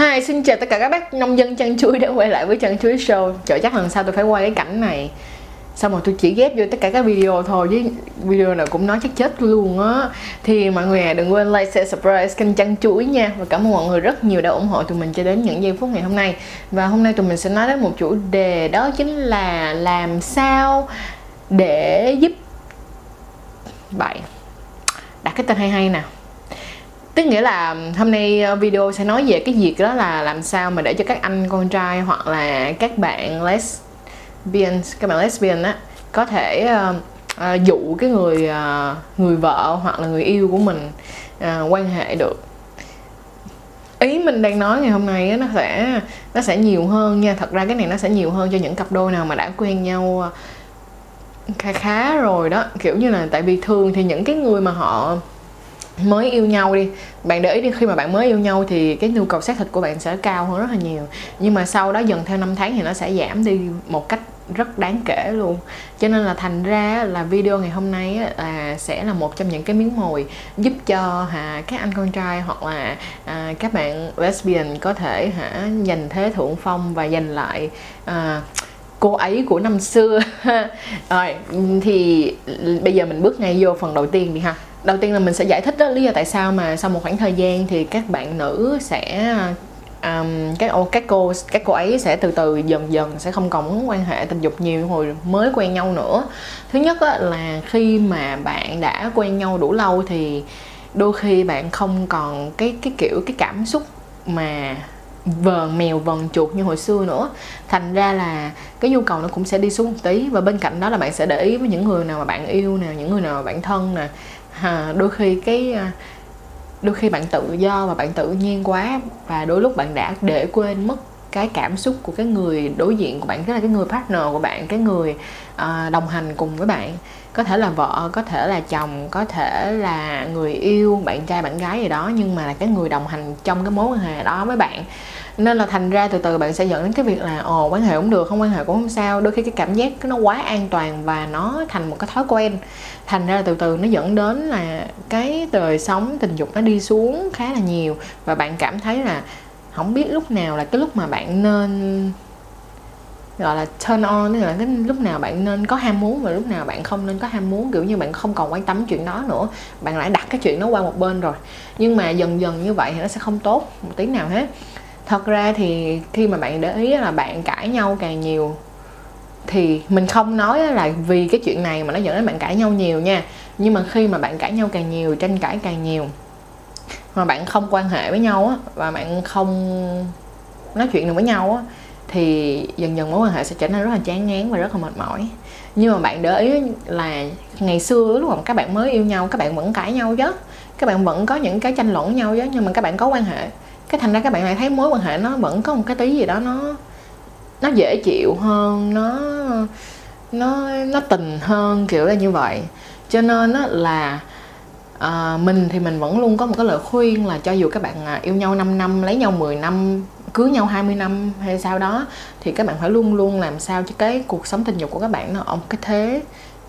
Hi, xin chào tất cả các bác nông dân chăn chuối đã quay lại với chăn chuối show. Trời chắc lần sau tôi phải quay cái cảnh này. Xong rồi tôi chỉ ghép vô tất cả các video thôi chứ video nào cũng nói chắc chết luôn á. Thì mọi người à, đừng quên like, share, subscribe kênh chăn chuối nha. Và cảm ơn mọi người rất nhiều đã ủng hộ tụi mình cho đến những giây phút ngày hôm nay. Và hôm nay tụi mình sẽ nói đến một chủ đề đó chính là làm sao để giúp bạn đặt cái tên hay hay nào tức nghĩa là hôm nay ờ, video sẽ nói về cái việc đó là làm sao mà để cho các anh con trai hoặc là các bạn lesbian các bạn lesbian á có thể uh, uh, dụ cái người uh, người vợ hoặc là người yêu của mình uh, quan hệ được. Ý mình đang nói ngày hôm nay á, nó sẽ nó sẽ nhiều hơn nha. Thật ra cái này nó sẽ nhiều hơn cho những cặp đôi nào mà đã quen nhau khá khá rồi đó. Kiểu như là tại vì thường thì những cái người mà họ mới yêu nhau đi. Bạn để ý đi khi mà bạn mới yêu nhau thì cái nhu cầu xác thịt của bạn sẽ cao hơn rất là nhiều. Nhưng mà sau đó dần theo năm tháng thì nó sẽ giảm đi một cách rất đáng kể luôn. Cho nên là thành ra là video ngày hôm nay là sẽ là một trong những cái miếng mồi giúp cho hả các anh con trai hoặc là à, các bạn lesbian có thể hả giành thế thượng phong và giành lại à, cô ấy của năm xưa. Rồi thì bây giờ mình bước ngay vô phần đầu tiên đi ha đầu tiên là mình sẽ giải thích đó lý do tại sao mà sau một khoảng thời gian thì các bạn nữ sẽ um, các ô các cô các cô ấy sẽ từ từ dần dần sẽ không còn muốn quan hệ tình dục nhiều hồi mới quen nhau nữa. Thứ nhất á, là khi mà bạn đã quen nhau đủ lâu thì đôi khi bạn không còn cái cái kiểu cái cảm xúc mà vờn mèo vần chuột như hồi xưa nữa. Thành ra là cái nhu cầu nó cũng sẽ đi xuống một tí và bên cạnh đó là bạn sẽ để ý với những người nào mà bạn yêu nè những người nào mà bạn thân nè à, đôi khi cái ờ, đôi khi bạn tự do và bạn tự nhiên quá và đôi lúc bạn đã để quên mất cái cảm xúc của cái người đối diện của bạn tức là cái người partner của bạn cái người uh, đồng hành cùng với bạn. Có thể là vợ có thể là chồng có thể là người yêu bạn trai bạn gái gì đó nhưng mà là cái người đồng hành trong cái mối quan hệ đó với bạn nên là thành ra từ từ bạn sẽ dẫn đến cái việc là ồ quan hệ cũng được, không quan hệ cũng không sao. Đôi khi cái cảm giác nó quá an toàn và nó thành một cái thói quen. Thành ra từ từ nó dẫn đến là cái đời sống tình dục nó đi xuống khá là nhiều. Và bạn cảm thấy là không biết lúc nào là cái lúc mà bạn nên, gọi là, turn on, tức là cái lúc nào bạn nên có ham muốn và lúc nào bạn không nên có ham muốn. Kiểu như bạn không còn quan tâm chuyện đó nữa. Bạn lại đặt cái chuyện nó qua một bên rồi. Nhưng mà dần dần như vậy thì nó sẽ không tốt một tí nào hết thật ra thì khi mà bạn để ý là bạn cãi nhau càng nhiều thì mình không nói là vì cái chuyện này mà nó dẫn đến bạn cãi nhau nhiều nha. Nhưng mà khi mà bạn cãi nhau càng nhiều, tranh cãi càng nhiều, mà bạn không quan hệ với nhau á và bạn không nói chuyện được với nhau á thì dần dần mối quan hệ sẽ trở nên rất là chán ngán và rất là mệt mỏi. Nhưng mà bạn để ý là ngày xưa lúc mà các bạn mới yêu nhau, các bạn vẫn cãi nhau chứ. Các bạn vẫn có những cái tranh luận với nhau chứ, nhưng mà các bạn có quan hệ cái thành ra các bạn lại thấy mối quan hệ nó vẫn có một cái tí gì đó nó nó dễ chịu hơn nó nó nó tình hơn kiểu là như vậy. Cho nên á là à, mình thì mình vẫn luôn có một cái lời khuyên là cho dù các bạn à, yêu nhau 5 năm lấy nhau 10 năm cưới nhau 20 năm hay sao đó thì các bạn phải luôn luôn làm sao cho cái cuộc sống tình dục của các bạn nó ở một cái thế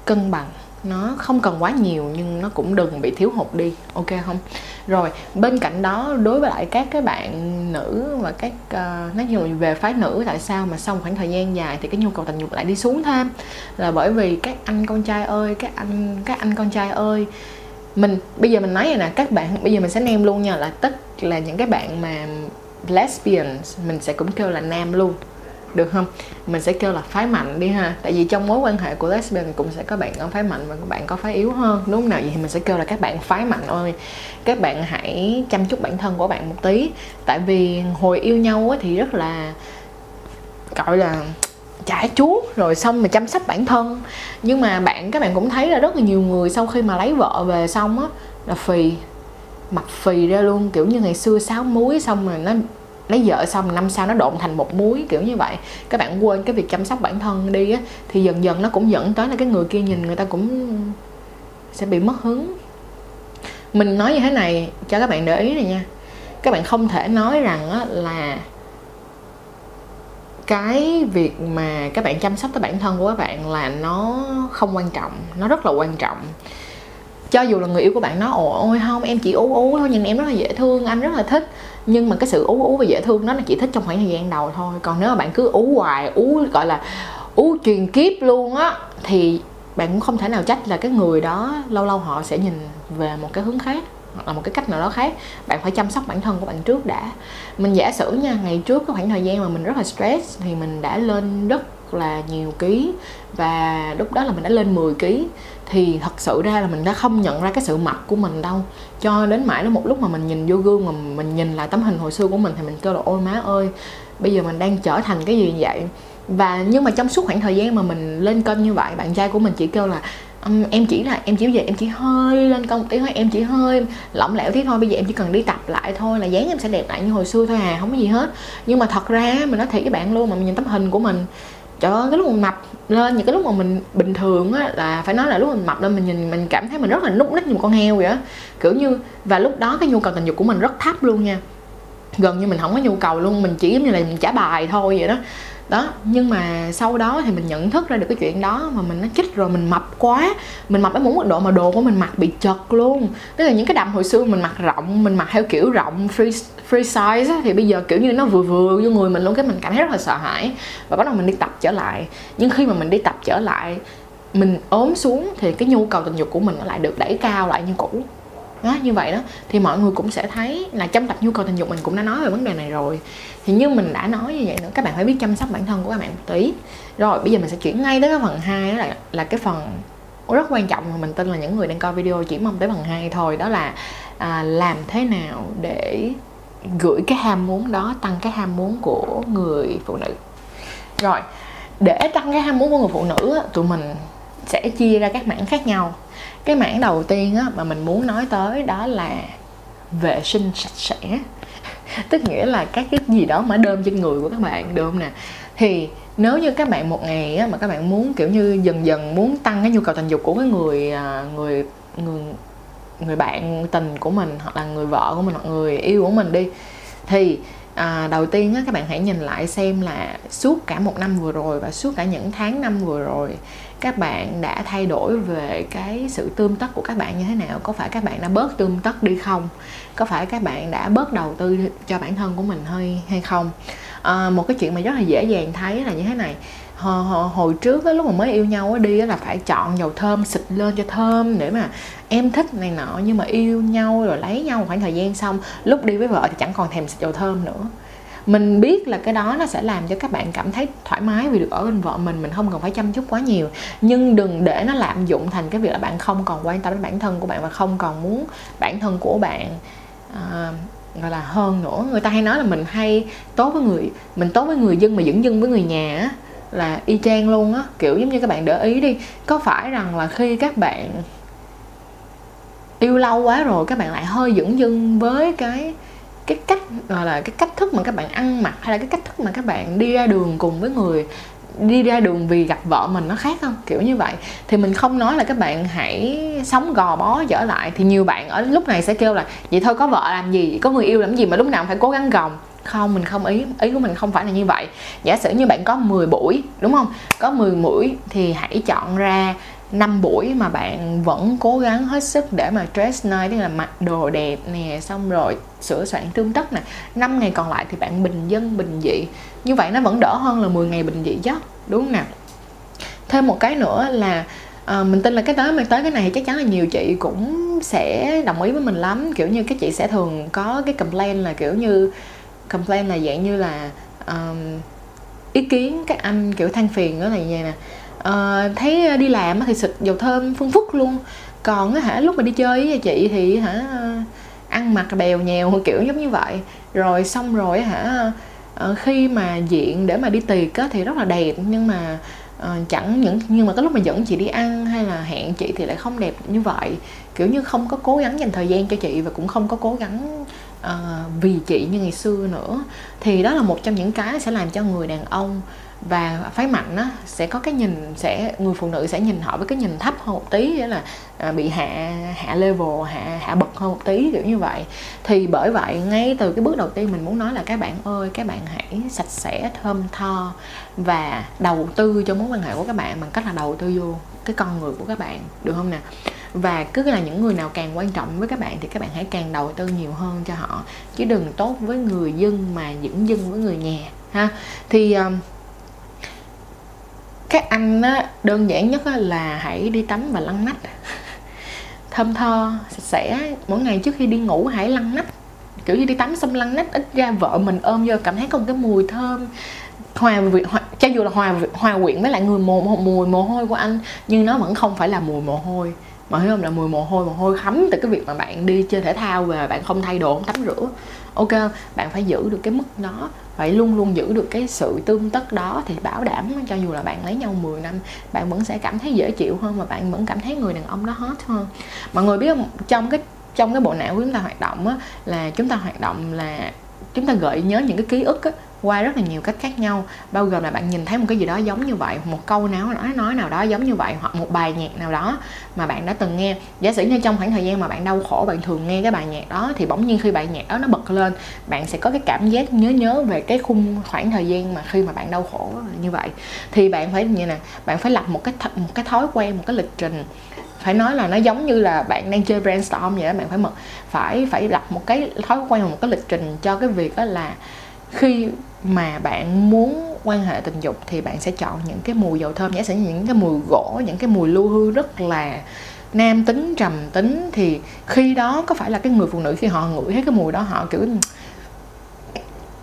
cân bằng. Nó không cần quá nhiều nhưng nó cũng đừng bị thiếu hụt đi ok không? Rồi bên cạnh đó đối với lại các cái bạn nữ và các uh, nói chung về phái nữ tại sao mà sau một khoảng thời gian dài thì cái nhu cầu tình dục lại đi xuống thêm? Là bởi vì các anh con trai ơi các anh các anh con trai ơi mình bây giờ mình nói vậy nè các bạn bây giờ mình sẽ nêm luôn nha là tất là những cái bạn mà lesbian mình sẽ cũng kêu là nam luôn được không? Mình sẽ kêu là phái mạnh đi ha. Tại vì trong mối quan hệ của lesbian cũng sẽ có bạn có phái mạnh và các bạn có phái yếu hơn. Đúng không nào? Vậy thì mình sẽ kêu là các bạn phái mạnh ơi các bạn hãy chăm chút bản thân của bạn một tí. Tại vì hồi yêu nhau thì rất là, gọi là, chả chuốt rồi xong mà chăm sóc bản thân. Nhưng mà bạn, các bạn cũng thấy là rất là nhiều người sau khi mà lấy vợ về xong á, là phì mập phì ra luôn. Kiểu như ngày xưa sáu muối xong rồi nó lấy vợ xong năm sau nó độn thành một muối kiểu như vậy. Các bạn quên cái việc chăm sóc bản thân đi á thì dần dần nó cũng dẫn tới là cái người kia nhìn người ta cũng sẽ bị mất hứng. Mình nói như thế này cho các bạn để ý này nha. Các bạn không thể nói rằng á, là cái việc mà các bạn chăm sóc tới bản thân của các bạn là nó không quan trọng nó rất là quan trọng cho dù là người yêu của bạn nói ồ ôi không, em chỉ ú ú thôi nhìn em rất là dễ thương, anh rất là thích. Nhưng mà cái sự ú ú và dễ thương đó là chỉ thích trong khoảng thời gian đầu thôi. Còn nếu mà bạn cứ ú hoài, ú gọi là ú truyền kiếp luôn á, thì bạn cũng không thể nào trách là cái người đó lâu lâu họ sẽ nhìn về một cái hướng khác, hoặc là một cái cách nào đó khác. Bạn phải chăm sóc bản thân của bạn trước đã. Mình giả sử nha, ngày trước cái khoảng thời gian mà mình rất là stress thì mình đã lên rất là nhiều ký. Và lúc đó là mình đã lên 10 ký thì thật sự ra là mình đã không nhận ra cái sự mập của mình đâu. Cho đến mãi đến một lúc mà mình nhìn vô gương mà mình nhìn lại tấm hình hồi xưa của mình thì mình kêu là ôi má ơi bây giờ mình đang trở thành cái gì vậy? Và nhưng mà trong suốt khoảng thời gian mà mình lên kênh như vậy bạn trai của mình chỉ kêu là um, em chỉ là em chỉ về em chỉ hơi lên công tí thôi em chỉ hơi lỏng lẻo tí thôi bây giờ em chỉ cần đi tập lại thôi là dáng em sẽ đẹp lại như hồi xưa thôi à không có gì hết. Nhưng mà thật ra mình nói thiệt với bạn luôn mà mình nhìn tấm hình của mình trời ơi, cái lúc mình mập lên, những cái lúc mà mình bình thường á, là phải nói là lúc mình mập lên mình nhìn, mình cảm thấy mình rất là nút ních như một con heo vậy á. Kiểu như, và lúc đó cái nhu cầu tình dục của mình rất thấp luôn nha. Gần như mình không có nhu cầu luôn, mình chỉ giống như là mình trả bài thôi vậy đó đó nhưng mà sau đó thì mình nhận thức ra được cái chuyện đó mà mình nó chích rồi mình mập quá. Mình mập đến một mức độ mà đồ của mình mặc bị chật luôn. Tức là những cái đầm hồi xưa mình mặc rộng mình mặc theo kiểu rộng free free size á, thì bây giờ kiểu như nó vừa vừa vô người mình luôn cái mình cảm thấy rất là sợ hãi. Và bắt đầu mình đi tập trở lại. Nhưng khi mà mình đi tập trở lại mình ốm xuống thì cái nhu cầu tình dục của mình nó lại được đẩy cao lại như cũ đó như vậy đó. Thì mọi người cũng sẽ thấy là trong tập nhu cầu tình dục mình cũng đã nói về vấn đề này rồi. Thì như mình đã nói như vậy nữa các bạn phải biết chăm sóc bản thân của các bạn một tí. Rồi bây giờ mình sẽ chuyển ngay tới cái phần 2 đó là là cái phần rất quan trọng mà mình tin là những người đang coi video chỉ mong tới phần 2 thôi. Đó là à, làm thế nào để gửi cái ham muốn đó tăng cái ham muốn của người phụ nữ. Rồi để tăng cái ham muốn của người phụ nữ tụi mình sẽ chia ra các mảng khác nhau cái mảng đầu tiên á, mà mình muốn nói tới đó là vệ sinh sạch sẽ. Tức nghĩa là các cái gì đó mà đơm trên người của các bạn được không nè? Thì nếu như các bạn một ngày á, mà các bạn muốn kiểu như dần dần muốn tăng cái nhu cầu tình dục của cái người à, người người người bạn tình của mình hoặc là người vợ của mình hoặc người yêu của mình đi thì à, đầu tiên á, các bạn hãy nhìn lại xem là suốt cả một năm vừa rồi và suốt cả những tháng năm vừa rồi các bạn đã thay đổi về cái sự tươm tất của các bạn như thế nào? Có phải các bạn đã bớt tươm tất đi không? Có phải các bạn đã bớt đầu tư cho bản thân của mình hơi hay không? À, một cái chuyện mà rất là dễ dàng thấy là như thế này hồi, trước đó, lúc mà mới yêu nhau đi đó, là phải chọn dầu thơm xịt lên cho thơm để mà em thích này nọ. Nhưng mà yêu nhau rồi lấy nhau khoảng thời gian xong lúc đi với vợ thì chẳng còn thèm xịt dầu thơm nữa. Mình biết là cái đó nó sẽ làm cho các bạn cảm thấy thoải mái vì được ở bên vợ mình mình không cần phải chăm chút quá nhiều. Nhưng đừng để nó lạm dụng thành cái việc là bạn không còn quan tâm đến bản thân của bạn và không còn muốn bản thân của bạn à, gọi là hơn nữa. Người ta hay nói là mình hay tốt với người mình tốt với người dân mà dẫn dân với người nhà á là y chang luôn á. Kiểu giống như các bạn để ý đi, có phải rằng là khi các bạn yêu lâu quá rồi, các bạn lại hơi dẫn dưng với cái cái cách, gọi là cái cách thức mà các bạn ăn mặc hay là cái cách thức mà các bạn đi ra đường cùng với người, đi ra đường vì gặp vợ mình nó khác không? Kiểu như vậy. Thì mình không nói là các bạn hãy sống gò bó trở lại. Thì nhiều bạn ở lúc này sẽ kêu là, vậy thôi có vợ làm gì, có người yêu làm gì mà lúc nào cũng phải cố gắng gồng không mình không ý ý của mình không phải là như vậy. Giả sử như bạn có 10 buổi đúng không? Có 10 buổi thì hãy chọn ra 5 buổi mà bạn vẫn cố gắng hết sức để mà dress nice tức là mặc đồ đẹp nè xong rồi sửa soạn tương tất nè. Năm ngày còn lại thì bạn bình dân bình dị. Như vậy nó vẫn đỡ hơn là 10 ngày bình dị chứ đúng không nào thêm một cái nữa là à, mình tin là cái tới mà tới cái này chắc chắn là nhiều chị cũng sẽ đồng ý với mình lắm. Kiểu như các chị sẽ thường có cái complain là kiểu như complain là dạng như là um, ý kiến các anh kiểu than phiền đó là như vậy nè. Uh, thấy ờ, đi làm thì xịt dầu thơm phun phúc luôn. Còn hả lúc mà đi chơi với chị thì hả ờ, ăn mặc bèo nhèo kiểu giống như vậy. Rồi xong rồi hả khi mà diện để mà đi tiệc á, thì rất là đẹp nhưng mà uh, chẳng những nhưng mà cái lúc mà dẫn chị đi ăn hay là hẹn chị thì lại không đẹp như vậy. Kiểu như không có cố gắng dành thời gian cho chị và cũng không có cố gắng uh, vì chị như ngày xưa nữa. Thì đó là một trong những cái sẽ làm cho người đàn ông và phái mạnh á sẽ có cái nhìn sẽ người phụ nữ sẽ nhìn họ với cái nhìn thấp hơn một tí nghĩa là à, bị hạ hạ level hạ hạ bậc hơn một tí kiểu như vậy. Thì bởi vậy ngay từ cái bước đầu tiên mình muốn nói là các bạn ơi các bạn hãy sạch sẽ thơm tho và đầu tư cho mối quan hệ của các bạn bằng cách là đầu tư vô cái con người của các bạn được không nè? Và cứ là những người nào càng quan trọng với các bạn thì các bạn hãy càng đầu tư nhiều hơn cho họ. Chứ đừng tốt với người dân mà dưỡng dưng với người nhà ha? Thì um, các anh á, đơn giản nhất á, là hãy đi tắm và lăn nách. Thơm tho sạch sẽ. Mỗi ngày trước khi đi ngủ hãy lăn nách. Kiểu như đi tắm xong lăn nách ít ra vợ mình ôm vô cảm thấy có một cái mùi thơm. Hòa quyện hòa, cho dù là hòa hòa quyện với lại người mồ mùi mồ hôi của anh nhưng nó vẫn không phải là mùi mồ hôi mà thấy không? Là mùi mồ hôi mồ hôi khắm từ cái việc mà bạn đi chơi thể thao về bạn không thay đồ không tắm rửa. Ok bạn phải giữ được cái mức đó phải luôn luôn giữ được cái sự tương tất đó thì bảo đảm cho dù là bạn lấy nhau 10 năm bạn vẫn sẽ cảm thấy dễ chịu hơn và bạn vẫn cảm thấy người đàn ông đó hot hơn. Mọi người biết không? Trong cái trong cái bộ não của chúng ta hoạt động á, là chúng ta hoạt động là chúng ta gợi nhớ những cái ký ức á, qua rất là nhiều cách khác nhau. Bao gồm là bạn nhìn thấy một cái gì đó giống như vậy, một câu nào nói nói nào đó giống như vậy, hoặc một bài nhạc nào đó mà bạn đã từng nghe. Giả sử như trong khoảng thời gian mà bạn đau khổ, bạn thường nghe cái bài nhạc đó, thì bỗng nhiên khi bài nhạc đó nó bật lên, bạn sẽ có cái cảm giác nhớ nhớ về cái khung khoảng thời gian mà khi mà bạn đau khổ như vậy. Thì bạn phải như nè, bạn phải lập một cái th- một cái thói quen, một cái lịch trình. Phải nói là nó giống như là bạn đang chơi brainstorm vậy đó, bạn phải mở, phải phải lập một cái thói quen, một cái lịch trình cho cái việc đó là khi mà bạn muốn quan hệ tình dục thì bạn sẽ chọn những cái mùi dầu thơm, giả sử những cái mùi gỗ, những cái mùi lưu hương rất là nam tính, trầm tính, thì khi đó có phải là cái người phụ nữ khi họ ngửi thấy cái mùi đó họ kiểu,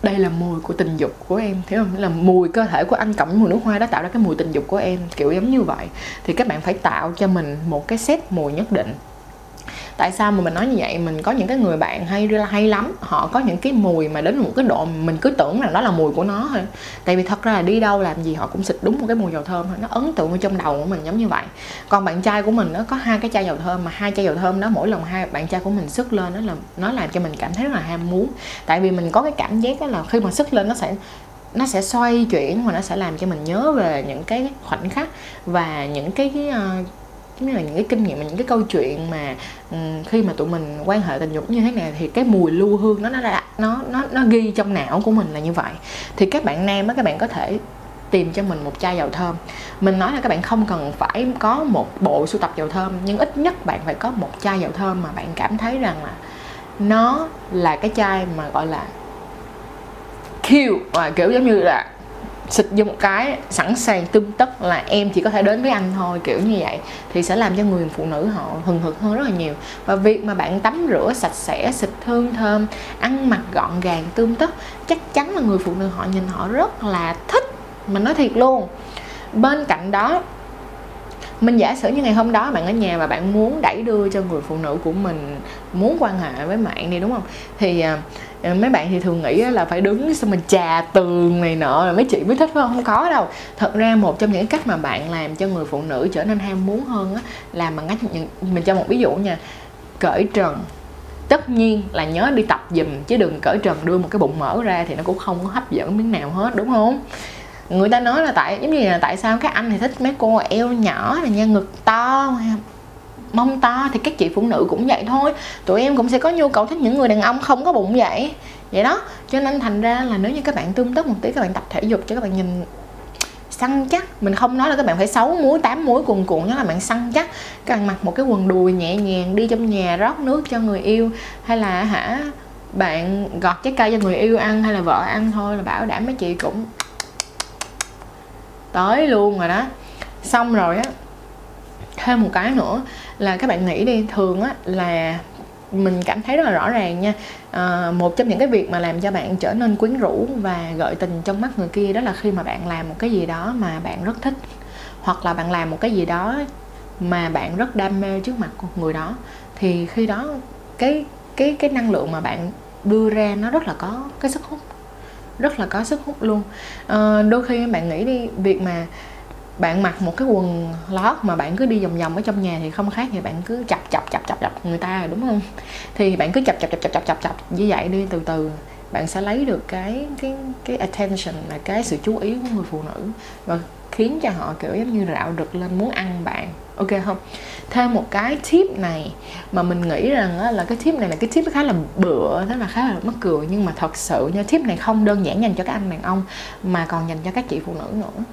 đây là mùi của tình dục của em hiểu không? Là mùi cơ thể của anh cộng mùi nước hoa đó tạo ra cái mùi tình dục của em, kiểu giống như vậy. Thì các bạn phải tạo cho mình một cái set mùi nhất định tại sao mà mình nói như vậy? Mình có những cái người bạn hay hay lắm họ có những cái mùi mà đến một cái độ mình cứ tưởng là đó là mùi của nó thôi. Tại vì thật ra là đi đâu làm gì họ cũng xịt đúng một cái mùi dầu thơm thôi nó ấn tượng ở trong đầu của mình giống như vậy. Còn bạn trai của mình nó có hai cái chai dầu thơm mà hai chai dầu thơm đó mỗi lần hai bạn trai của mình sức lên nó là nó làm cho mình cảm thấy rất là ham muốn. Tại vì mình có cái cảm giác đó là khi mà sức lên nó sẽ nó sẽ xoay chuyển và nó sẽ làm cho mình nhớ về những cái khoảnh khắc và những cái, cái uh, giống như là những cái kinh nghiệm những cái câu chuyện mà um, khi mà tụi mình quan hệ tình dục như thế này thì cái mùi lưu hương nó nó nó nó nó ghi trong não của mình là như vậy. Thì các bạn nam á các bạn có thể tìm cho mình một chai dầu thơm. Mình nói là các bạn không cần phải có một bộ sưu tập dầu thơm nhưng ít nhất bạn phải có một chai dầu thơm mà bạn cảm thấy rằng là nó là cái chai mà gọi là cute và kiểu giống như là xịt vô một cái sẵn sàng tương tất là em chỉ có thể đến với anh thôi, kiểu như vậy. Thì sẽ làm cho người phụ nữ họ hừng hực hơn rất là nhiều. Và việc mà bạn tắm rửa sạch sẽ, xịt hương thơm, ăn mặc gọn gàng tương tất, chắc chắn là người phụ nữ họ nhìn họ rất là thích. Mình nói thiệt luôn. Bên cạnh đó mình giả sử như ngày hôm đó bạn ở nhà và bạn muốn đẩy đưa cho người phụ nữ của mình muốn quan hệ với bạn đi, đúng không? Thì à, à, mấy bạn thì thường nghĩ là phải đứng xong mình trà tường này nọ là mấy chị mới thích, phải không? Không có đâu. Thật ra một trong những cách mà bạn làm cho người phụ nữ trở nên ham muốn hơn á là bằng cách mình cho một ví dụ nha, cởi trần. Tất nhiên là nhớ đi tập dùm chứ đừng cởi trần đưa một cái bụng mở ra thì nó cũng không có hấp dẫn miếng nào hết, đúng không? Người ta nói là tại, giống như là tại sao các anh thì thích mấy cô eo nhỏ là nha, ngực to, mông to, thì các chị phụ nữ cũng vậy thôi. Tụi em cũng sẽ có nhu cầu thích những người đàn ông không có bụng vậy. Vậy đó, cho nên thành ra là nếu như các bạn tương tất một tí, các bạn tập thể dục cho các bạn nhìn săn chắc. Mình không nói là các bạn phải 6 muối 8 muối cuồn cuộn nhớ là bạn săn chắc. Các bạn mặc một cái quần đùi nhẹ nhàng, đi trong nhà rót nước cho người yêu, hay là hả, bạn gọt trái cây cho người yêu ăn, hay là vợ ăn thôi, là bảo đảm mấy chị cũng tới luôn rồi đó. Xong rồi á thêm một cái nữa là các bạn nghĩ đi thường á là mình cảm thấy rất là rõ ràng nha. À, một trong những cái việc mà làm cho bạn trở nên quyến rũ và gợi tình trong mắt người kia đó là khi mà bạn làm một cái gì đó mà bạn rất thích hoặc là bạn làm một cái gì đó mà bạn rất đam mê trước mặt của người đó thì khi đó cái cái cái năng lượng mà bạn đưa ra nó rất là có cái sức hút rất là có sức hút luôn. À, đôi khi bạn nghĩ đi việc mà bạn mặc một cái quần lót mà bạn cứ đi vòng vòng ở trong nhà thì không khác thì bạn cứ chập chập chập chập chập người ta rồi đúng không? Thì bạn cứ chập chập chập chập chập chập chập như vậy đi từ từ bạn sẽ lấy được cái cái cái attention là cái sự chú ý của người phụ nữ và khiến cho họ kiểu giống như rạo rực lên muốn ăn bạn ok không? Thêm một cái tip này mà mình nghĩ rằng á, là cái tip này là cái tip khá là bựa thế là khá là mắc cười. Nhưng mà thật sự nha tip này không đơn giản dành cho các anh đàn ông mà còn dành cho các chị phụ nữ nữa.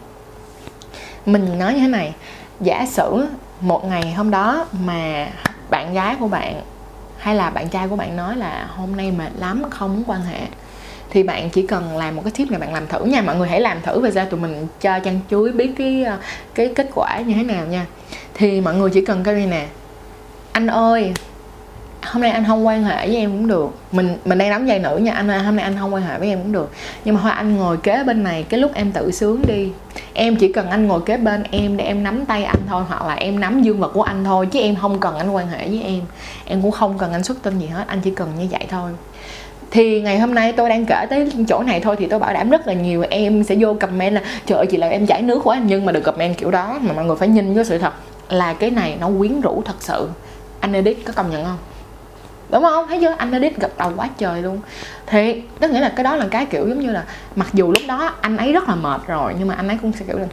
Mình nói như thế này giả sử một ngày hôm đó mà bạn gái của bạn hay là bạn trai của bạn nói là hôm nay mệt lắm không muốn quan hệ thì bạn chỉ cần làm một cái tip này bạn làm thử nha. Mọi người hãy làm thử và ra tụi mình cho chăn chuối biết cái ờ, cái kết quả như thế nào nha. Thì mọi người chỉ cần cái này nè, anh ơi, hôm nay anh không quan hệ với em cũng được. Mình mình đang đóng vai nữ nha. Anh ơi, hôm nay anh không quan hệ với em cũng được. Nhưng mà thôi, anh ngồi kế bên này cái lúc em tự sướng đi. Em chỉ cần anh ngồi kế bên em để em nắm tay anh thôi, hoặc là em nắm dương vật của anh thôi, chứ em không cần anh quan hệ với em. Em cũng không cần anh xuất tinh gì hết. Anh chỉ cần như vậy thôi thì ngày hôm nay tôi đang kể tới chỗ này thôi thì tôi bảo đảm rất là nhiều em sẽ vô comment là, trời ơi, chị là em chảy nước quá, nhưng mà được comment kiểu đó mà mọi người phải nhìn với sự thật là cái này nó quyến rũ thật sự. Anh edit có công nhận không? Đúng không? Thấy chưa? Anh edit gật đầu quá trời luôn. Thì tức nghĩa là cái đó là cái kiểu giống như là mặc dù lúc đó anh ấy rất là mệt rồi, nhưng mà anh ấy cũng sẽ kiểu là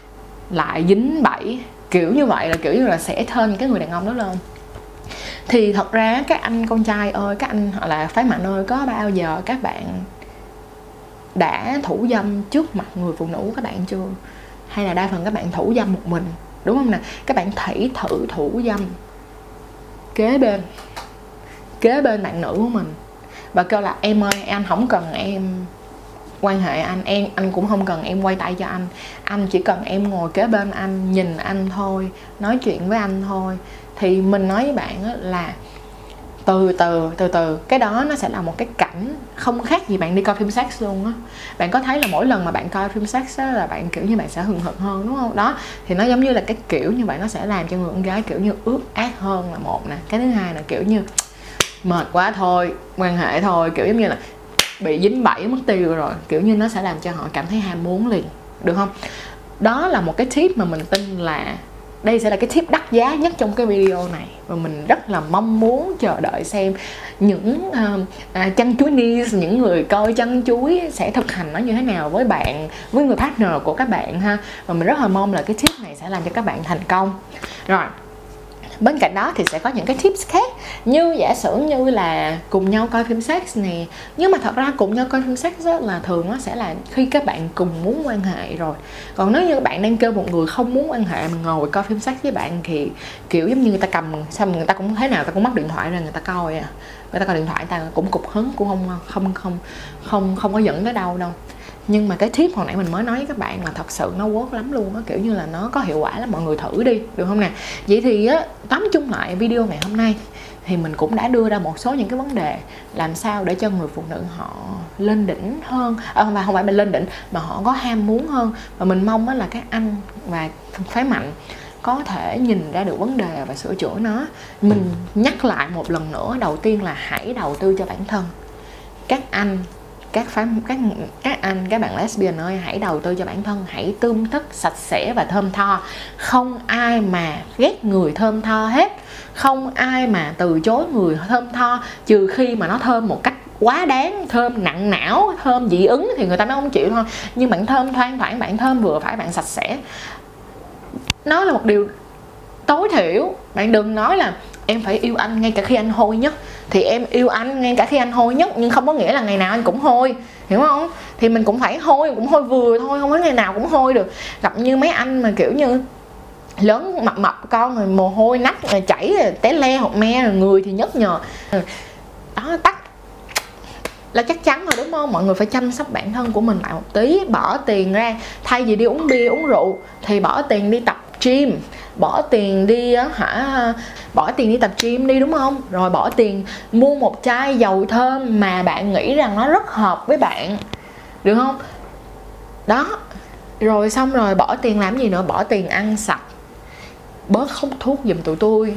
lại dính bẫy, kiểu như vậy là kiểu như là sẽ thêm cái người đàn ông đó lên thì thật ra các anh con trai ơi, các anh họ là phái mạnh ơi, có bao giờ các bạn đã thủ dâm trước mặt người phụ nữ các bạn chưa? Hay là đa phần các bạn thủ dâm một mình, đúng không nè? Các bạn thảy thử thủ dâm kế bên kế bên bạn nữ của mình. Và kêu là, em ơi, anh không cần em quan hệ anh, em, anh cũng không cần em quay tay cho anh. Anh chỉ cần em ngồi kế bên anh, nhìn anh thôi, nói chuyện với anh thôi. Thì mình nói với bạn là từ từ từ từ, cái đó nó sẽ là một cái cảnh không khác gì bạn đi coi phim sex luôn á. Bạn có thấy là mỗi lần mà bạn coi phim sex á là bạn, kiểu như, bạn sẽ hừng hực hơn, đúng không? Đó, thì nó giống như là cái kiểu như vậy, nó sẽ làm cho người con gái, kiểu như, ướt át hơn là một nè. Cái thứ hai là, kiểu như, mệt quá thôi, quan hệ thôi, kiểu giống như là bị dính bẫy mất tiêu rồi. Kiểu như nó sẽ làm cho họ cảm thấy ham muốn liền được không? Đó là một cái tip mà mình tin là đây sẽ là cái tip đắt giá nhất trong cái video này. Và mình rất là mong muốn chờ đợi xem những uh, chăn chuối niche những người coi chăn chuối sẽ thực hành nó như thế nào với bạn với người partner của các bạn ha. Và mình rất là mong là cái tip này sẽ làm cho các bạn thành công. Rồi bên cạnh đó thì sẽ có những cái tips khác như giả sử như là cùng nhau coi phim sex nè. Nhưng mà thật ra cùng nhau coi phim sex đó là thường nó sẽ là khi các bạn cùng muốn quan hệ rồi. Còn nếu như các bạn đang kêu một người không muốn quan hệ mà ngồi coi phim sex với bạn thì, kiểu giống như người ta cầm xong người ta cũng thế nào ta cũng mất điện thoại ra người ta coi à. Người ta coi điện thoại ta cũng cục hứng, cũng không không không không không có dẫn tới đâu đâu nhưng mà cái tip hồi nãy mình mới nói với các bạn là thật sự nó work lắm luôn á kiểu như là nó có hiệu quả lắm mọi người thử đi được không nè? Vậy thì á tóm chung lại video ngày hôm nay thì mình cũng đã đưa ra một số những cái vấn đề làm sao để cho người phụ nữ họ lên đỉnh hơn à, không phải không phải mình lên đỉnh mà họ có ham muốn hơn. Và mình mong á là các anh và phái mạnh có thể nhìn ra được vấn đề và sửa chữa nó. Mình nhắc lại một lần nữa đầu tiên là hãy đầu tư cho bản thân. Các anh các phái các các anh, các bạn lesbian ơi hãy đầu tư cho bản thân, hãy tươm tất sạch sẽ và thơm tho. Không ai mà ghét người thơm tho hết. Không ai mà từ chối người thơm tho, trừ khi mà nó thơm một cách quá đáng, thơm nặng não, thơm dị ứng thì người ta mới không chịu thôi. Nhưng bạn thơm thoang thoảng, bạn thơm vừa phải, bạn sạch sẽ. Nó là một điều tối thiểu. Bạn đừng nói là em phải yêu anh ngay cả khi anh hôi nhất thì em yêu anh, ngay cả khi anh hôi nhất, nhưng không có nghĩa là ngày nào anh cũng hôi, hiểu không? Thì mình cũng phải hôi, cũng hôi vừa thôi, không phải ngày nào cũng hôi được. Gặp như mấy anh mà kiểu như lớn mập mập con rồi mồ hôi nách rồi chảy rồi té le hoặc me rồi người thì nhất nhờ đó, tắt. Là chắc chắn rồi, đúng không? Mọi người phải chăm sóc bản thân của mình lại một tí, bỏ tiền ra. Thay vì đi uống bia, uống rượu, thì bỏ tiền đi tập gym bỏ tiền đi hả bỏ tiền đi tập gym đi đúng không? Rồi bỏ tiền mua một chai dầu thơm mà bạn nghĩ rằng nó rất hợp với bạn được không? Đó. Rồi xong rồi bỏ tiền làm gì nữa? Bỏ tiền ăn sạch. Bớt hút thuốc giùm tụi tôi.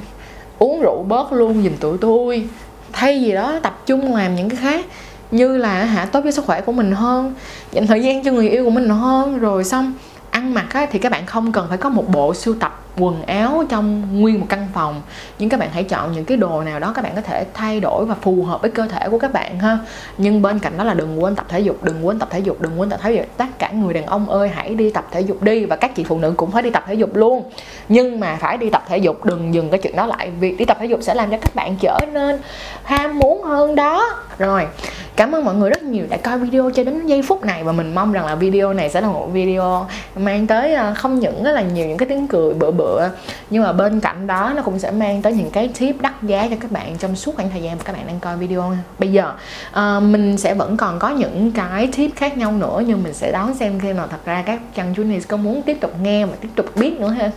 Uống rượu bớt luôn giùm tụi tôi. Thay vì đó tập trung làm những cái khác. Như là hả tốt với sức khỏe của mình hơn dành thời gian cho người yêu của mình hơn. Rồi xong ăn mặc á, thì các bạn không cần phải có một bộ sưu tập quần áo trong nguyên một căn phòng. Nhưng các bạn hãy chọn những cái đồ nào đó các bạn có thể thay đổi và phù hợp với cơ thể của các bạn ha. Nhưng bên cạnh đó là đừng quên tập thể dục, đừng quên tập thể dục, đừng quên tập thể dục. Tất cả người đàn ông ơi, hãy đi tập thể dục đi và các chị phụ nữ cũng phải đi tập thể dục luôn. Nhưng mà phải đi tập thể dục, đừng dừng cái chuyện đó lại. Việc đi tập thể dục sẽ làm cho các bạn trở nên ham muốn hơn đó. Rồi, cảm ơn mọi người rất nhiều đã coi video cho đến giây phút này. Và mình mong rằng là video này sẽ là một video mang tới ờ, không những là nhiều những cái tiếng cười bữa bữa bựa nhưng mà bên cạnh đó nó cũng sẽ mang tới những cái tip đắt giá cho các bạn trong suốt khoảng thời gian mà các bạn đang coi video. Bây giờ uh, mình sẽ vẫn còn có những cái tip khác nhau nữa nhưng mình sẽ đón xem khi nào thật ra các chăn chú có muốn tiếp tục nghe và tiếp tục biết nữa ha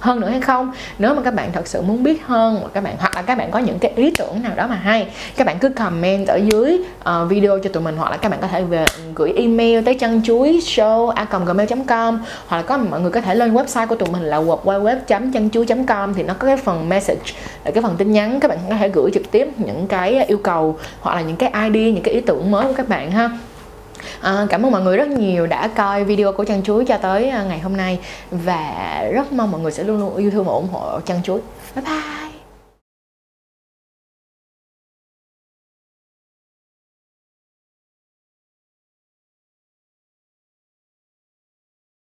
hơn nữa hay không? Nếu mà các bạn thật sự muốn biết hơn mà các bạn hoặc là các bạn có những cái ý tưởng nào đó mà hay các bạn cứ comment ở dưới uh, video cho tụi mình hoặc là các bạn có thể về ừ, gửi email tới chân chuối show a gmail.com hoặc là có mọi người có thể lên website của tụi mình là www chân chuối com thì nó có cái phần message là cái phần tin nhắn các bạn có thể gửi trực tiếp những cái yêu cầu hoặc là những cái idea những cái ý tưởng mới của các bạn ha à, cảm ơn mọi người rất nhiều đã coi video của chăn chuối cho tới à, ngày hôm nay. Và rất mong mọi người sẽ luôn luôn yêu thương và ủng hộ chăn chuối. Bye bye!